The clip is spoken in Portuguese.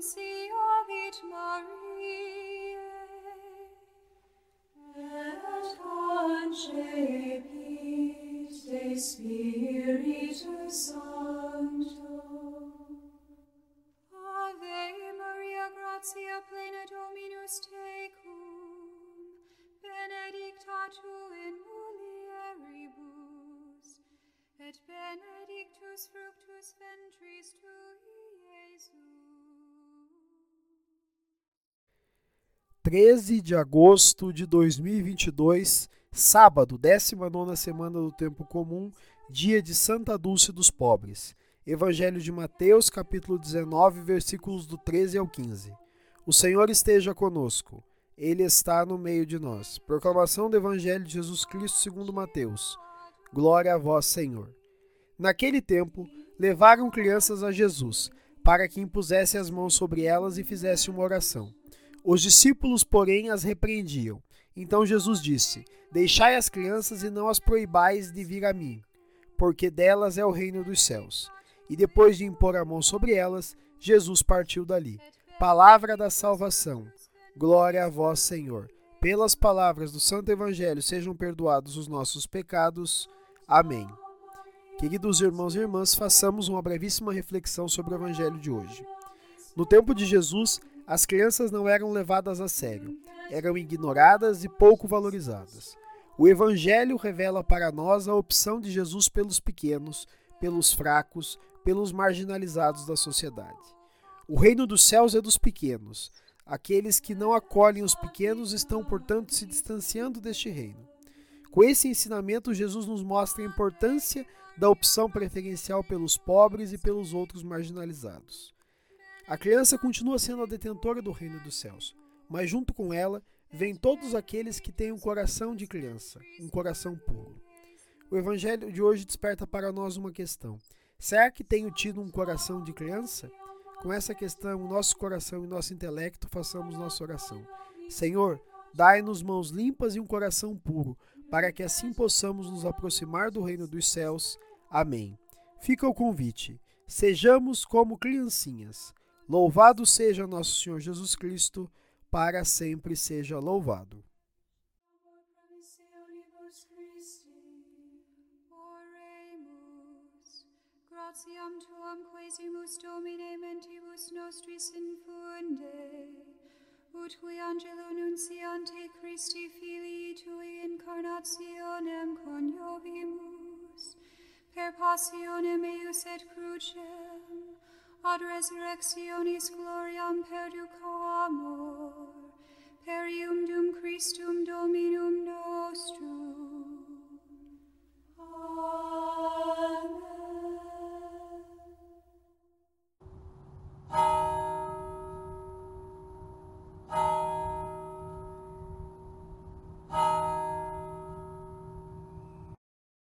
Nunciavit Mariae, et concepit de Spiritus Sancto. Ave Maria, gratia plena Dominus tecum, benedicta tu in mulieribus, et benedictus fructus ventris tui, Iesus. 13 de agosto de 2022, sábado, 19 semana do tempo comum, dia de Santa Dulce dos Pobres. Evangelho de Mateus, capítulo 19, versículos do 13 ao 15. O Senhor esteja conosco. Ele está no meio de nós. Proclamação do Evangelho de Jesus Cristo segundo Mateus. Glória a vós, Senhor. Naquele tempo, levaram crianças a Jesus, para que impusesse as mãos sobre elas e fizesse uma oração. Os discípulos, porém, as repreendiam. Então Jesus disse: Deixai as crianças e não as proibais de vir a mim, porque delas é o reino dos céus. E depois de impor a mão sobre elas, Jesus partiu dali. Palavra da salvação. Glória a vós, Senhor. Pelas palavras do Santo Evangelho sejam perdoados os nossos pecados. Amém. Queridos irmãos e irmãs, façamos uma brevíssima reflexão sobre o Evangelho de hoje. No tempo de Jesus, as crianças não eram levadas a sério, eram ignoradas e pouco valorizadas. O Evangelho revela para nós a opção de Jesus pelos pequenos, pelos fracos, pelos marginalizados da sociedade. O reino dos céus é dos pequenos. Aqueles que não acolhem os pequenos estão, portanto, se distanciando deste reino. Com esse ensinamento, Jesus nos mostra a importância da opção preferencial pelos pobres e pelos outros marginalizados. A criança continua sendo a detentora do reino dos céus, mas junto com ela vêm todos aqueles que têm um coração de criança, um coração puro. O evangelho de hoje desperta para nós uma questão: será que tenho tido um coração de criança? Com essa questão, o nosso coração e nosso intelecto, façamos nossa oração. Senhor, dai-nos mãos limpas e um coração puro, para que assim possamos nos aproximar do reino dos céus. Amém. Fica o convite. Sejamos como criancinhas. Louvado seja nosso Senhor Jesus Cristo, para sempre seja louvado. Gratiam tuam quesimus Domine mentibus nostris infunde, ut qui angelo nunciante Christi Filii tui incarnationem coniovimus, per passionem eius et crucem, ad resurrectionis gloriam perduco amor.